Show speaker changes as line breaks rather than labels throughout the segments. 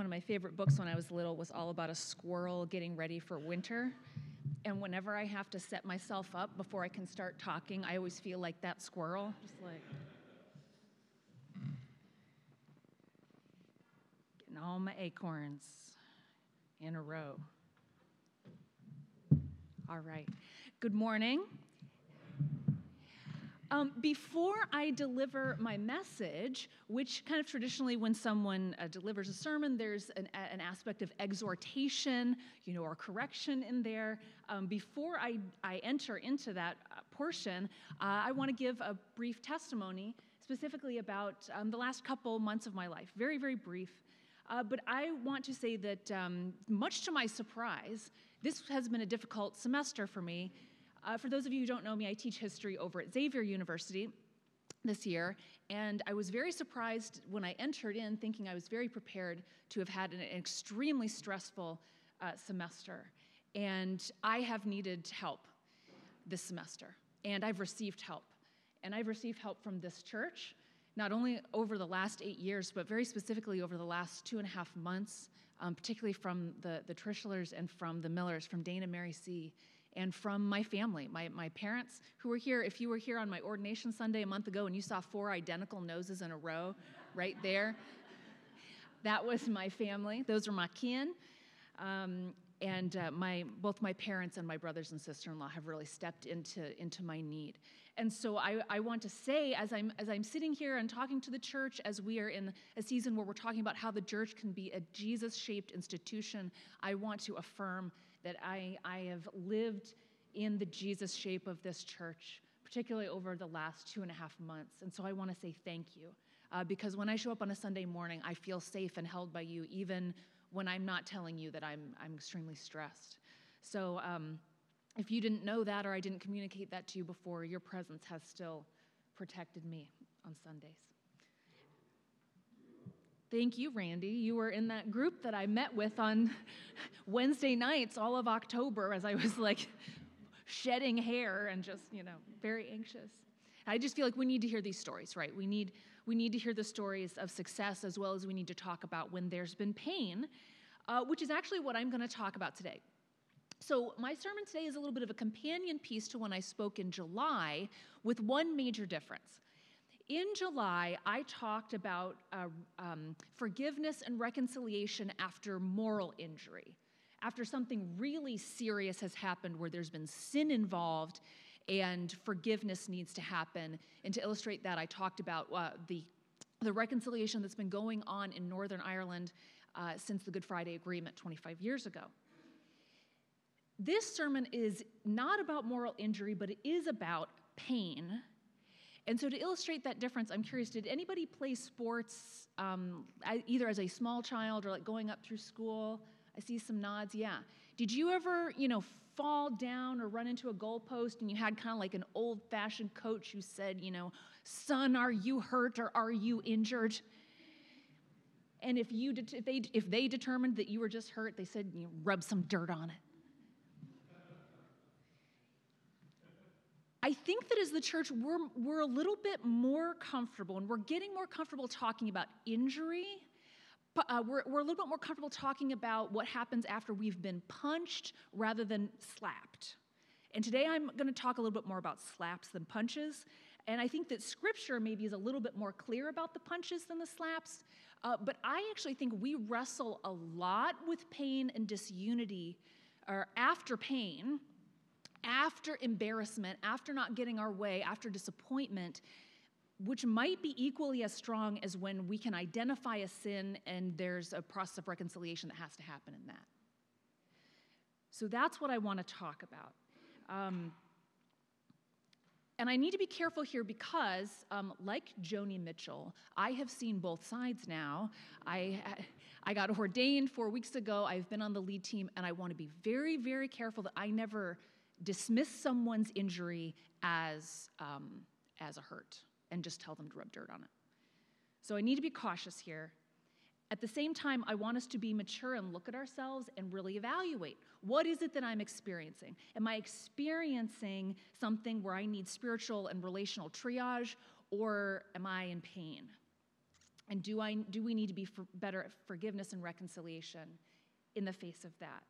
one of my favorite books when I was little was all about a squirrel getting ready for winter. And whenever I have to set myself up before I can start talking, I always feel like that squirrel, just like getting all my acorns in a row. All right. Good morning. Um, before I deliver my message, which kind of traditionally, when someone uh, delivers a sermon, there's an, an, aspect of exhortation, you know, or correction in there. Um, before I, I enter into that uh, portion, uh, I want to give a brief testimony specifically about um, the last couple months of my life. Very, very brief. Uh, but I want to say that, um, much to my surprise, this has been a difficult semester for me uh, for those of you who don't know me, I teach history over at Xavier University this year, and I was very surprised when I entered in, thinking I was very prepared to have had an extremely stressful uh, semester. And I have needed help this semester, and I've received help. And I've received help from this church, not only over the last eight years, but very specifically over the last two and a half months, um, particularly from the, the Trischlers and from the Millers, from Dana Mary C and from my family, my, my parents who were here. If you were here on my ordination Sunday a month ago and you saw four identical noses in a row right there, that was my family. Those are my kin. Um, and uh, my, both my parents and my brothers and sister-in-law have really stepped into, into my need. And so I, I want to say, as I'm, as I'm sitting here and talking to the church, as we are in a season where we're talking about how the church can be a Jesus-shaped institution, I want to affirm that I, I have lived in the Jesus shape of this church, particularly over the last two and a half months. And so I want to say thank you. Uh, because when I show up on a Sunday morning, I feel safe and held by you, even when I'm not telling you that I'm, I'm extremely stressed. So um, if you didn't know that or I didn't communicate that to you before, your presence has still protected me on Sundays. Thank you, Randy. You were in that group that I met with on Wednesday nights, all of October, as I was like shedding hair and just, you know, very anxious. I just feel like we need to hear these stories, right? We need, we need to hear the stories of success as well as we need to talk about when there's been pain, uh, which is actually what I'm going to talk about today. So, my sermon today is a little bit of a companion piece to when I spoke in July, with one major difference in July, I talked about uh, um, forgiveness and reconciliation after moral injury, after something really serious has happened where there's been sin involved and forgiveness needs to happen. And to illustrate that, I talked about uh, the, the reconciliation that's been going on in Northern Ireland uh, since the Good Friday Agreement 25 years ago. This sermon is not about moral injury, but it is about pain and so, to illustrate that difference, I'm curious did anybody play sports um, either as a small child or like going up through school? I see some nods, yeah. Did you ever, you know, fall down or run into a goalpost and you had kind of like an old fashioned coach who said, you know, son, are you hurt or are you injured? And if, you if, they, if they determined that you were just hurt, they said, you know, rub some dirt on it. I think that as the church, we're, we're a little bit more comfortable and we're getting more comfortable talking about injury. Uh, we're, we're a little bit more comfortable talking about what happens after we've been punched rather than slapped. And today I'm going to talk a little bit more about slaps than punches. And I think that scripture maybe is a little bit more clear about the punches than the slaps. Uh, but I actually think we wrestle a lot with pain and disunity, or after pain, after embarrassment, after not getting our way, after disappointment, which might be equally as strong as when we can identify a sin and there's a process of reconciliation that has to happen in that. So that's what I want to talk about. Um, and I need to be careful here because, um, like Joni Mitchell, I have seen both sides now. I, I got ordained four weeks ago. I've been on the lead team, and I want to be very, very careful that I never dismiss someone's injury as, um, as a hurt and just tell them to rub dirt on it. So I need to be cautious here. At the same time, I want us to be mature and look at ourselves and really evaluate what is it that I'm experiencing? Am I experiencing something where I need spiritual and relational triage, or am I in pain? And do, I, do we need to be better at forgiveness and reconciliation in the face of that?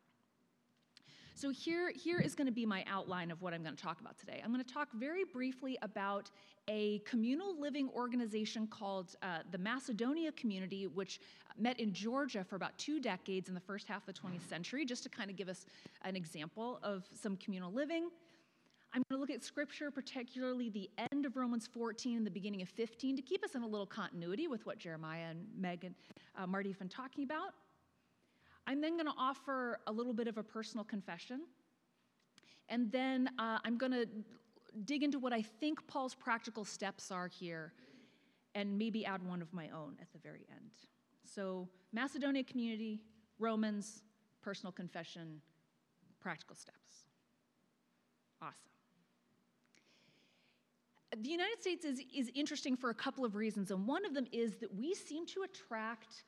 So, here, here is going to be my outline of what I'm going to talk about today. I'm going to talk very briefly about a communal living organization called uh, the Macedonia Community, which met in Georgia for about two decades in the first half of the 20th century, just to kind of give us an example of some communal living. I'm going to look at scripture, particularly the end of Romans 14 and the beginning of 15, to keep us in a little continuity with what Jeremiah and Megan, uh, Marty have been talking about. I'm then going to offer a little bit of a personal confession. And then uh, I'm going to dig into what I think Paul's practical steps are here and maybe add one of my own at the very end. So, Macedonia community, Romans, personal confession, practical steps. Awesome. The United States is, is interesting for a couple of reasons, and one of them is that we seem to attract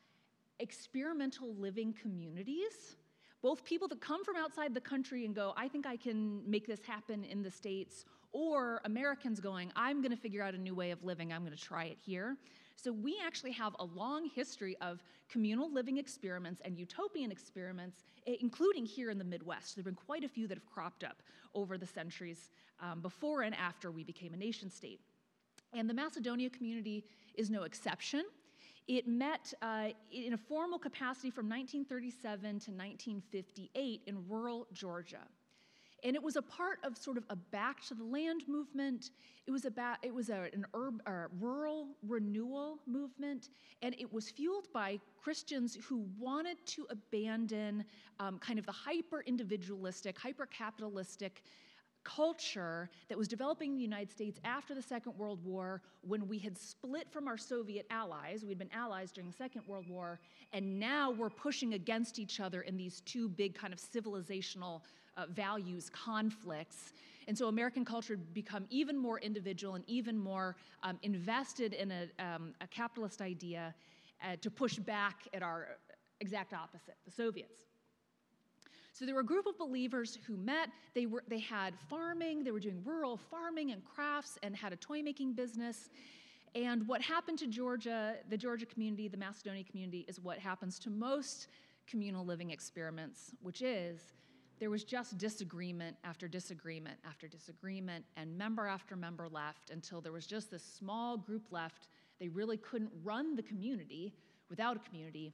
experimental living communities, both people that come from outside the country and go, I think I can make this happen in the States, or Americans going, I'm going to figure out a new way of living, I'm going to try it here. So we actually have a long history of communal living experiments and utopian experiments, including here in the Midwest. There have been quite a few that have cropped up over the centuries um, before and after we became a nation state. And the Macedonia community is no exception. It met uh, in a formal capacity from 1937 to 1958 in rural Georgia. And it was a part of sort of a back to the land movement. It was, about, it was a, an urb, rural renewal movement, and it was fueled by Christians who wanted to abandon um, kind of the hyper individualistic, hyper capitalistic culture that was developing in the United States after the Second World War when we had split from our Soviet allies. We'd been allies during the Second World War, and now we're pushing against each other in these two big kind of civilizational uh, values conflicts. And so American culture had become even more individual and even more um, invested in a, um, a capitalist idea uh, to push back at our exact opposite, the Soviets. So there were a group of believers who met. They, were, they had farming, they were doing rural farming and crafts, and had a toy making business. And what happened to Georgia, the Georgia community, the Macedonia community, is what happens to most communal living experiments, which is there was just disagreement after disagreement after disagreement, and member after member left until there was just this small group left. They really couldn't run the community without a community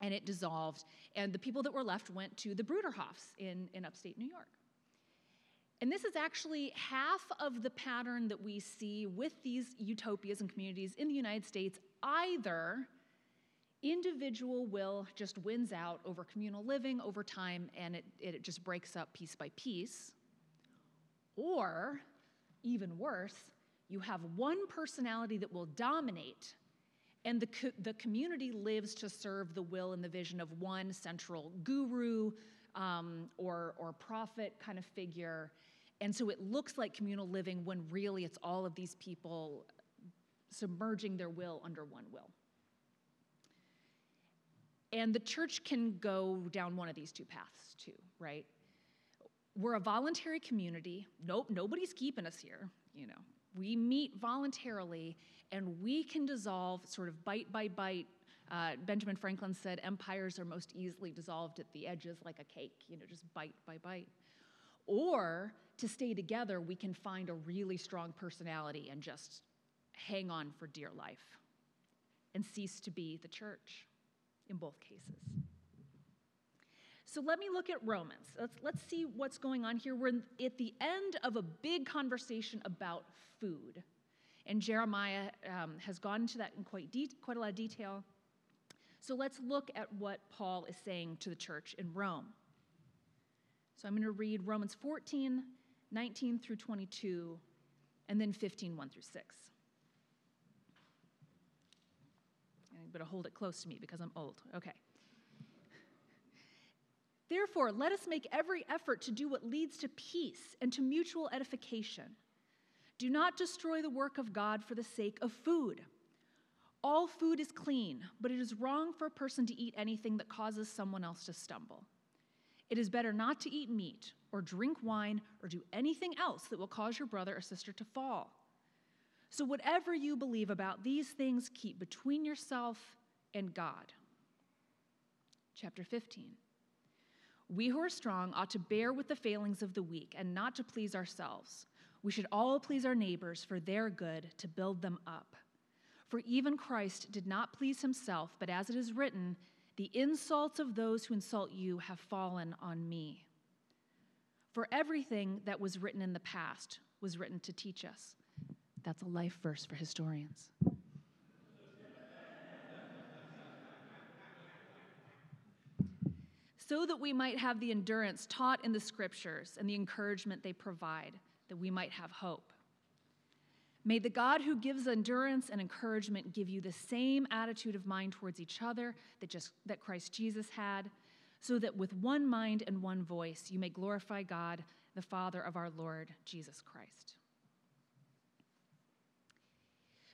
and it dissolved. And the people that were left went to the Bruderhofs in, in upstate New York. And this is actually half of the pattern that we see with these utopias and communities in the United States. Either individual will just wins out over communal living over time and it, it just breaks up piece by piece. Or, even worse, you have one personality that will dominate and the, co- the community lives to serve the will and the vision of one central guru um, or, or prophet kind of figure. And so it looks like communal living when really it's all of these people submerging their will under one will. And the church can go down one of these two paths too, right? We're a voluntary community. Nope, nobody's keeping us here, you know. We meet voluntarily and we can dissolve sort of bite by bite. Uh, Benjamin Franklin said empires are most easily dissolved at the edges like a cake, you know, just bite by bite. Or to stay together, we can find a really strong personality and just hang on for dear life and cease to be the church in both cases. So let me look at Romans. Let's, let's see what's going on here. We're at the end of a big conversation about food. And Jeremiah um, has gone into that in quite, de- quite a lot of detail. So let's look at what Paul is saying to the church in Rome. So I'm going to read Romans 14, 19 through 22, and then 15, 1 through 6. You better hold it close to me because I'm old. Okay. Therefore, let us make every effort to do what leads to peace and to mutual edification. Do not destroy the work of God for the sake of food. All food is clean, but it is wrong for a person to eat anything that causes someone else to stumble. It is better not to eat meat, or drink wine, or do anything else that will cause your brother or sister to fall. So, whatever you believe about these things, keep between yourself and God. Chapter 15. We who are strong ought to bear with the failings of the weak and not to please ourselves. We should all please our neighbors for their good to build them up. For even Christ did not please himself, but as it is written, the insults of those who insult you have fallen on me. For everything that was written in the past was written to teach us. That's a life verse for historians. So that we might have the endurance taught in the scriptures and the encouragement they provide, that we might have hope. May the God who gives endurance and encouragement give you the same attitude of mind towards each other that, just, that Christ Jesus had, so that with one mind and one voice you may glorify God, the Father of our Lord Jesus Christ.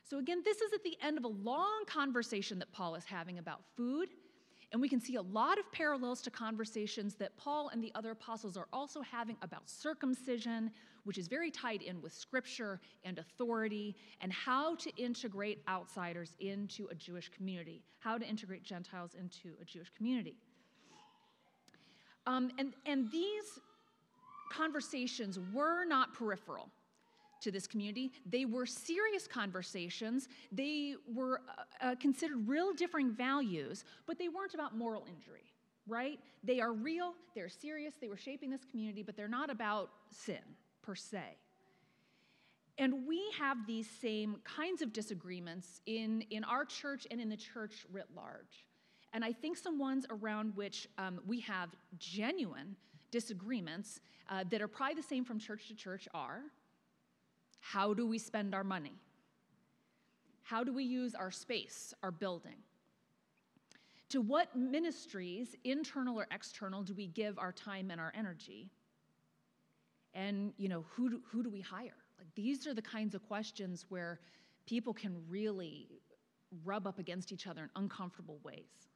So, again, this is at the end of a long conversation that Paul is having about food. And we can see a lot of parallels to conversations that Paul and the other apostles are also having about circumcision, which is very tied in with scripture and authority, and how to integrate outsiders into a Jewish community, how to integrate Gentiles into a Jewish community. Um, and, and these conversations were not peripheral to this community. They were serious conversations. They were uh, uh, considered real differing values, but they weren't about moral injury, right? They are real, they're serious, they were shaping this community, but they're not about sin per se. And we have these same kinds of disagreements in, in our church and in the church writ large. And I think some ones around which um, we have genuine disagreements uh, that are probably the same from church to church are how do we spend our money? How do we use our space, our building? To what ministries, internal or external, do we give our time and our energy? And you know, who do, who do we hire? Like these are the kinds of questions where people can really rub up against each other in uncomfortable ways.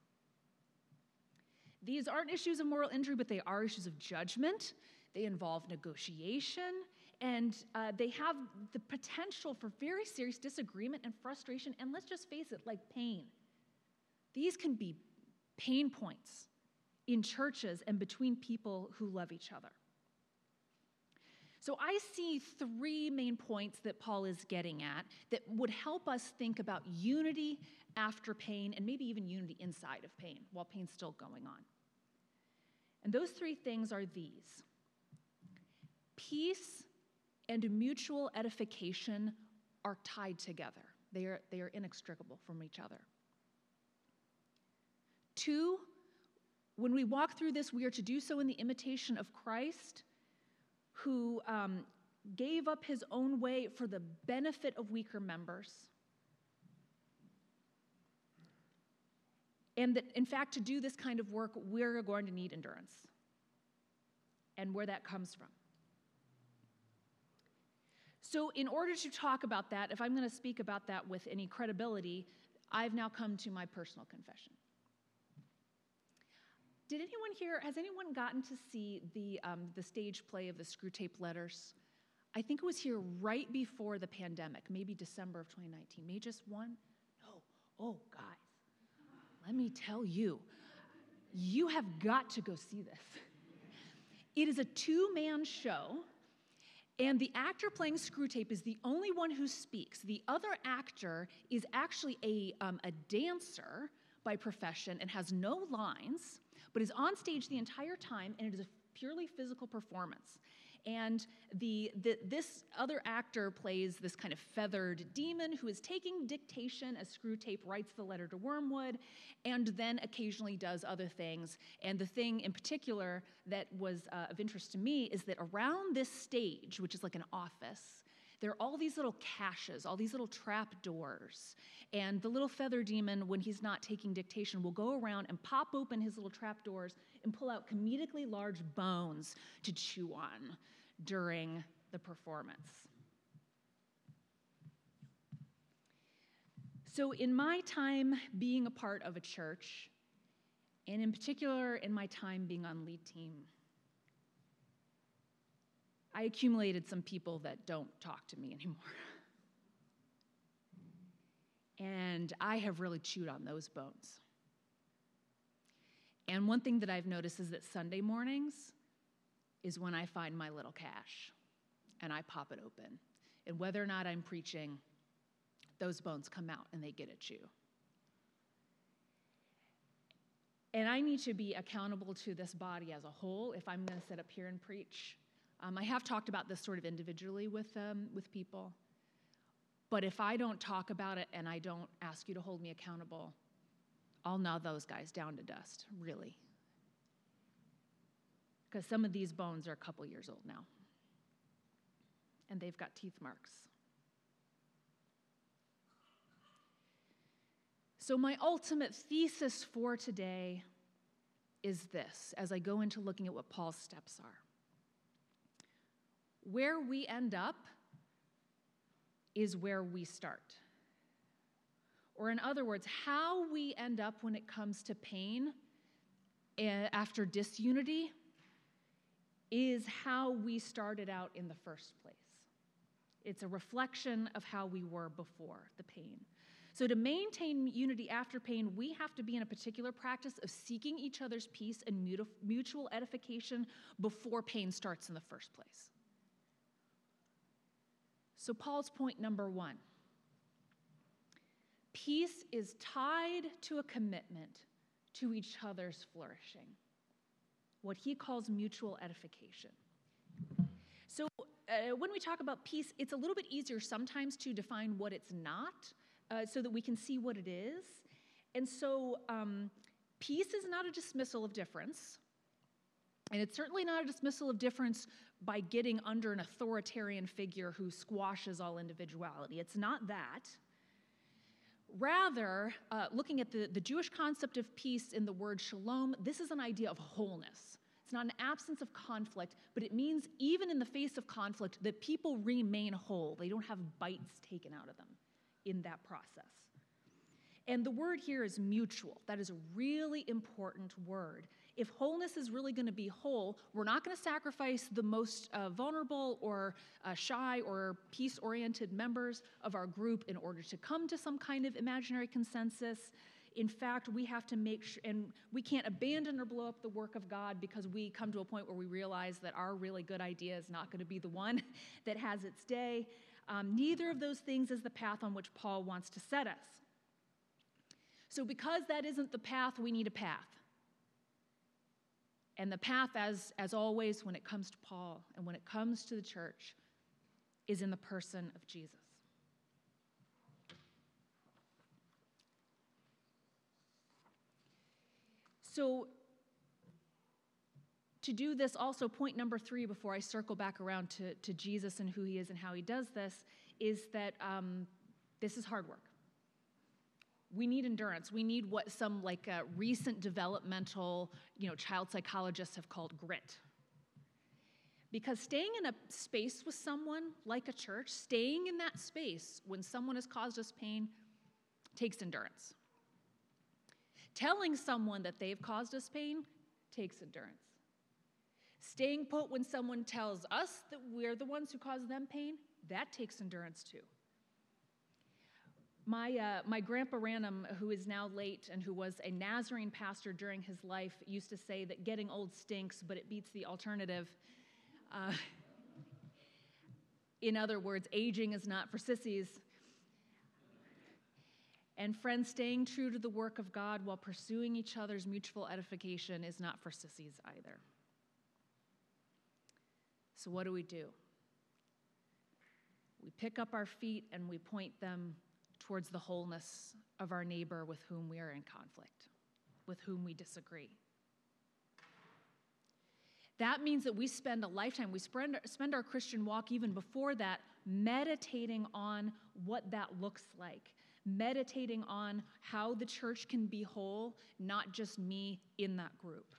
These aren't issues of moral injury, but they are issues of judgment. They involve negotiation and uh, they have the potential for very serious disagreement and frustration, and let's just face it, like pain. These can be pain points in churches and between people who love each other. So I see three main points that Paul is getting at that would help us think about unity after pain and maybe even unity inside of pain while pain's still going on. And those three things are these peace and mutual edification are tied together, they are, they are inextricable from each other. Two, when we walk through this, we are to do so in the imitation of Christ, who um, gave up his own way for the benefit of weaker members. And that, in fact, to do this kind of work, we're going to need endurance and where that comes from. So, in order to talk about that, if I'm going to speak about that with any credibility, I've now come to my personal confession. Did anyone here, has anyone gotten to see the, um, the stage play of the Screwtape Letters? I think it was here right before the pandemic, maybe December of 2019. Maybe just one? No. Oh, guys, let me tell you, you have got to go see this. It is a two man show and the actor playing Screwtape is the only one who speaks. The other actor is actually a, um, a dancer by profession and has no lines, but is on stage the entire time, and it is a purely physical performance. And the, the, this other actor plays this kind of feathered demon who is taking dictation as Screwtape writes the letter to Wormwood, and then occasionally does other things. And the thing in particular that was uh, of interest to me is that around this stage, which is like an office, there are all these little caches, all these little trap doors. And the little feather demon, when he's not taking dictation, will go around and pop open his little trap doors and pull out comedically large bones to chew on during the performance. So, in my time being a part of a church, and in particular in my time being on lead team, I accumulated some people that don't talk to me anymore. And I have really chewed on those bones. And one thing that I've noticed is that Sunday mornings is when I find my little cache and I pop it open. And whether or not I'm preaching, those bones come out and they get at you. And I need to be accountable to this body as a whole if I'm going to sit up here and preach. Um, I have talked about this sort of individually with, um, with people. But if I don't talk about it and I don't ask you to hold me accountable, I'll gnaw those guys down to dust, really. Because some of these bones are a couple years old now, and they've got teeth marks. So, my ultimate thesis for today is this as I go into looking at what Paul's steps are. Where we end up is where we start. Or, in other words, how we end up when it comes to pain eh, after disunity is how we started out in the first place. It's a reflection of how we were before the pain. So, to maintain unity after pain, we have to be in a particular practice of seeking each other's peace and mutual edification before pain starts in the first place. So, Paul's point number one peace is tied to a commitment to each other's flourishing, what he calls mutual edification. So, uh, when we talk about peace, it's a little bit easier sometimes to define what it's not uh, so that we can see what it is. And so, um, peace is not a dismissal of difference. And it's certainly not a dismissal of difference by getting under an authoritarian figure who squashes all individuality. It's not that. Rather, uh, looking at the, the Jewish concept of peace in the word shalom, this is an idea of wholeness. It's not an absence of conflict, but it means even in the face of conflict, that people remain whole. They don't have bites taken out of them in that process. And the word here is mutual. That is a really important word. If wholeness is really going to be whole, we're not going to sacrifice the most uh, vulnerable or uh, shy or peace oriented members of our group in order to come to some kind of imaginary consensus. In fact, we have to make sure, and we can't abandon or blow up the work of God because we come to a point where we realize that our really good idea is not going to be the one that has its day. Um, neither of those things is the path on which Paul wants to set us. So, because that isn't the path, we need a path. And the path, as, as always, when it comes to Paul and when it comes to the church, is in the person of Jesus. So, to do this, also, point number three before I circle back around to, to Jesus and who he is and how he does this, is that um, this is hard work. We need endurance. We need what some like uh, recent developmental, you know, child psychologists have called grit. Because staying in a space with someone like a church, staying in that space when someone has caused us pain, takes endurance. Telling someone that they've caused us pain takes endurance. Staying put when someone tells us that we're the ones who cause them pain, that takes endurance too. My, uh, my grandpa Ranum, who is now late and who was a Nazarene pastor during his life, used to say that getting old stinks, but it beats the alternative. Uh, in other words, aging is not for sissies. And friends, staying true to the work of God while pursuing each other's mutual edification is not for sissies either. So, what do we do? We pick up our feet and we point them towards the wholeness of our neighbor with whom we are in conflict, with whom we disagree. That means that we spend a lifetime, we spend, spend our Christian walk even before that, meditating on what that looks like, meditating on how the church can be whole, not just me in that group.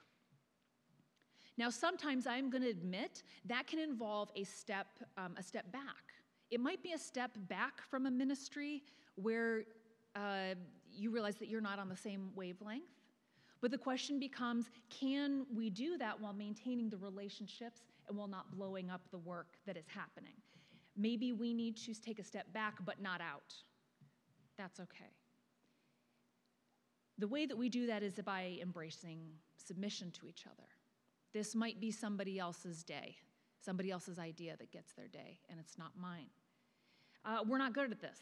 Now, sometimes I'm going to admit that can involve a step, um, a step back. It might be a step back from a ministry where uh, you realize that you're not on the same wavelength. But the question becomes can we do that while maintaining the relationships and while not blowing up the work that is happening? Maybe we need to take a step back, but not out. That's okay. The way that we do that is by embracing submission to each other. This might be somebody else's day, somebody else's idea that gets their day, and it's not mine. Uh, we're not good at this,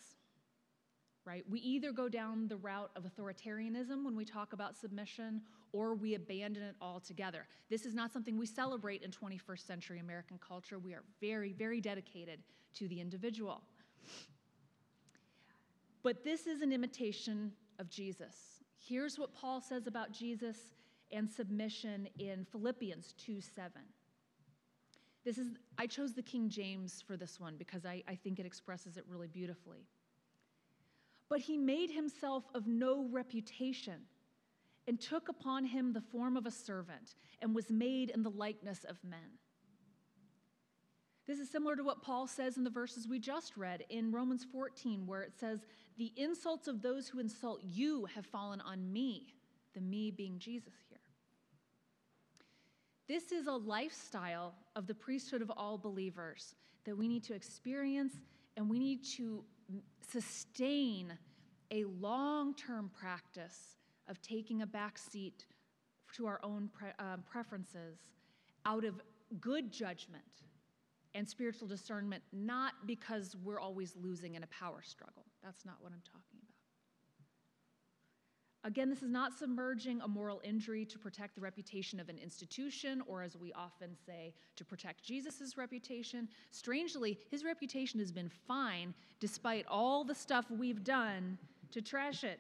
right? We either go down the route of authoritarianism when we talk about submission, or we abandon it altogether. This is not something we celebrate in 21st century American culture. We are very, very dedicated to the individual. But this is an imitation of Jesus. Here's what Paul says about Jesus and submission in Philippians 2 7. This is, I chose the King James for this one because I, I think it expresses it really beautifully. But he made himself of no reputation and took upon him the form of a servant and was made in the likeness of men. This is similar to what Paul says in the verses we just read in Romans 14, where it says, The insults of those who insult you have fallen on me, the me being Jesus here. This is a lifestyle of the priesthood of all believers that we need to experience and we need to sustain a long term practice of taking a back seat to our own pre- uh, preferences out of good judgment and spiritual discernment, not because we're always losing in a power struggle. That's not what I'm talking about. Again, this is not submerging a moral injury to protect the reputation of an institution, or as we often say, to protect Jesus' reputation. Strangely, his reputation has been fine despite all the stuff we've done to trash it.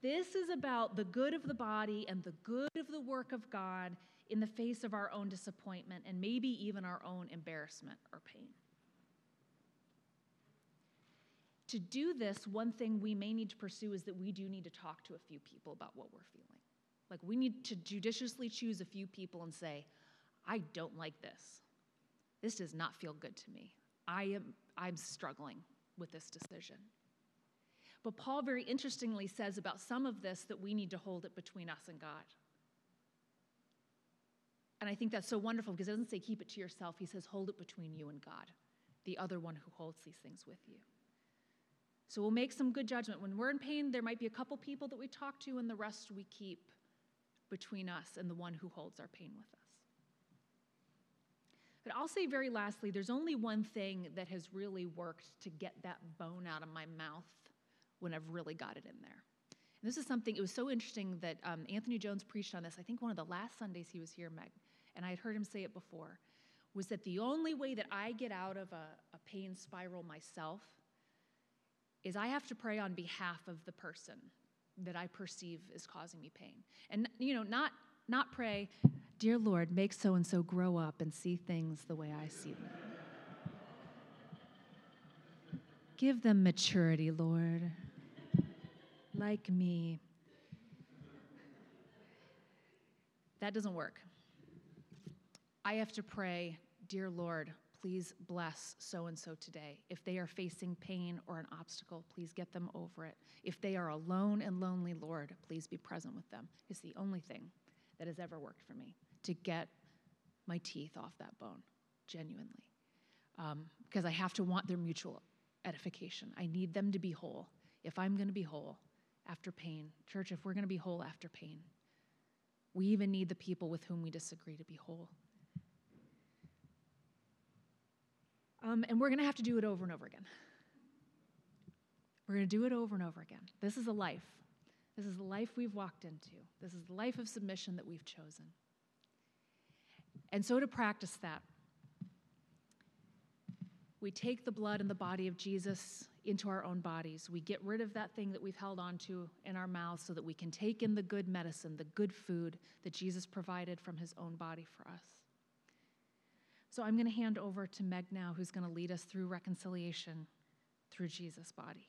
This is about the good of the body and the good of the work of God in the face of our own disappointment and maybe even our own embarrassment or pain. To do this, one thing we may need to pursue is that we do need to talk to a few people about what we're feeling. Like, we need to judiciously choose a few people and say, I don't like this. This does not feel good to me. I am I'm struggling with this decision. But Paul very interestingly says about some of this that we need to hold it between us and God. And I think that's so wonderful because it doesn't say keep it to yourself. He says hold it between you and God, the other one who holds these things with you. So we'll make some good judgment. When we're in pain, there might be a couple people that we talk to, and the rest we keep between us and the one who holds our pain with us. But I'll say very lastly, there's only one thing that has really worked to get that bone out of my mouth when I've really got it in there. And this is something, it was so interesting that um, Anthony Jones preached on this, I think one of the last Sundays he was here, Meg, and I had heard him say it before, was that the only way that I get out of a, a pain spiral myself is I have to pray on behalf of the person that I perceive is causing me pain. And, you know, not, not pray, Dear Lord, make so and so grow up and see things the way I see them. Give them maturity, Lord, like me. That doesn't work. I have to pray, Dear Lord, please bless so and so today. If they are facing pain or an obstacle, please get them over it. If they are alone and lonely, Lord, please be present with them. It's the only thing that has ever worked for me to get my teeth off that bone, genuinely. Um, because I have to want their mutual edification. I need them to be whole. If I'm going to be whole after pain, church, if we're going to be whole after pain, we even need the people with whom we disagree to be whole. Um, and we're going to have to do it over and over again. We're going to do it over and over again. This is a life. This is the life we've walked into. This is the life of submission that we've chosen. And so, to practice that, we take the blood and the body of Jesus into our own bodies. We get rid of that thing that we've held onto in our mouths so that we can take in the good medicine, the good food that Jesus provided from his own body for us. So I'm going to hand over to Meg now, who's going to lead us through reconciliation through Jesus' body.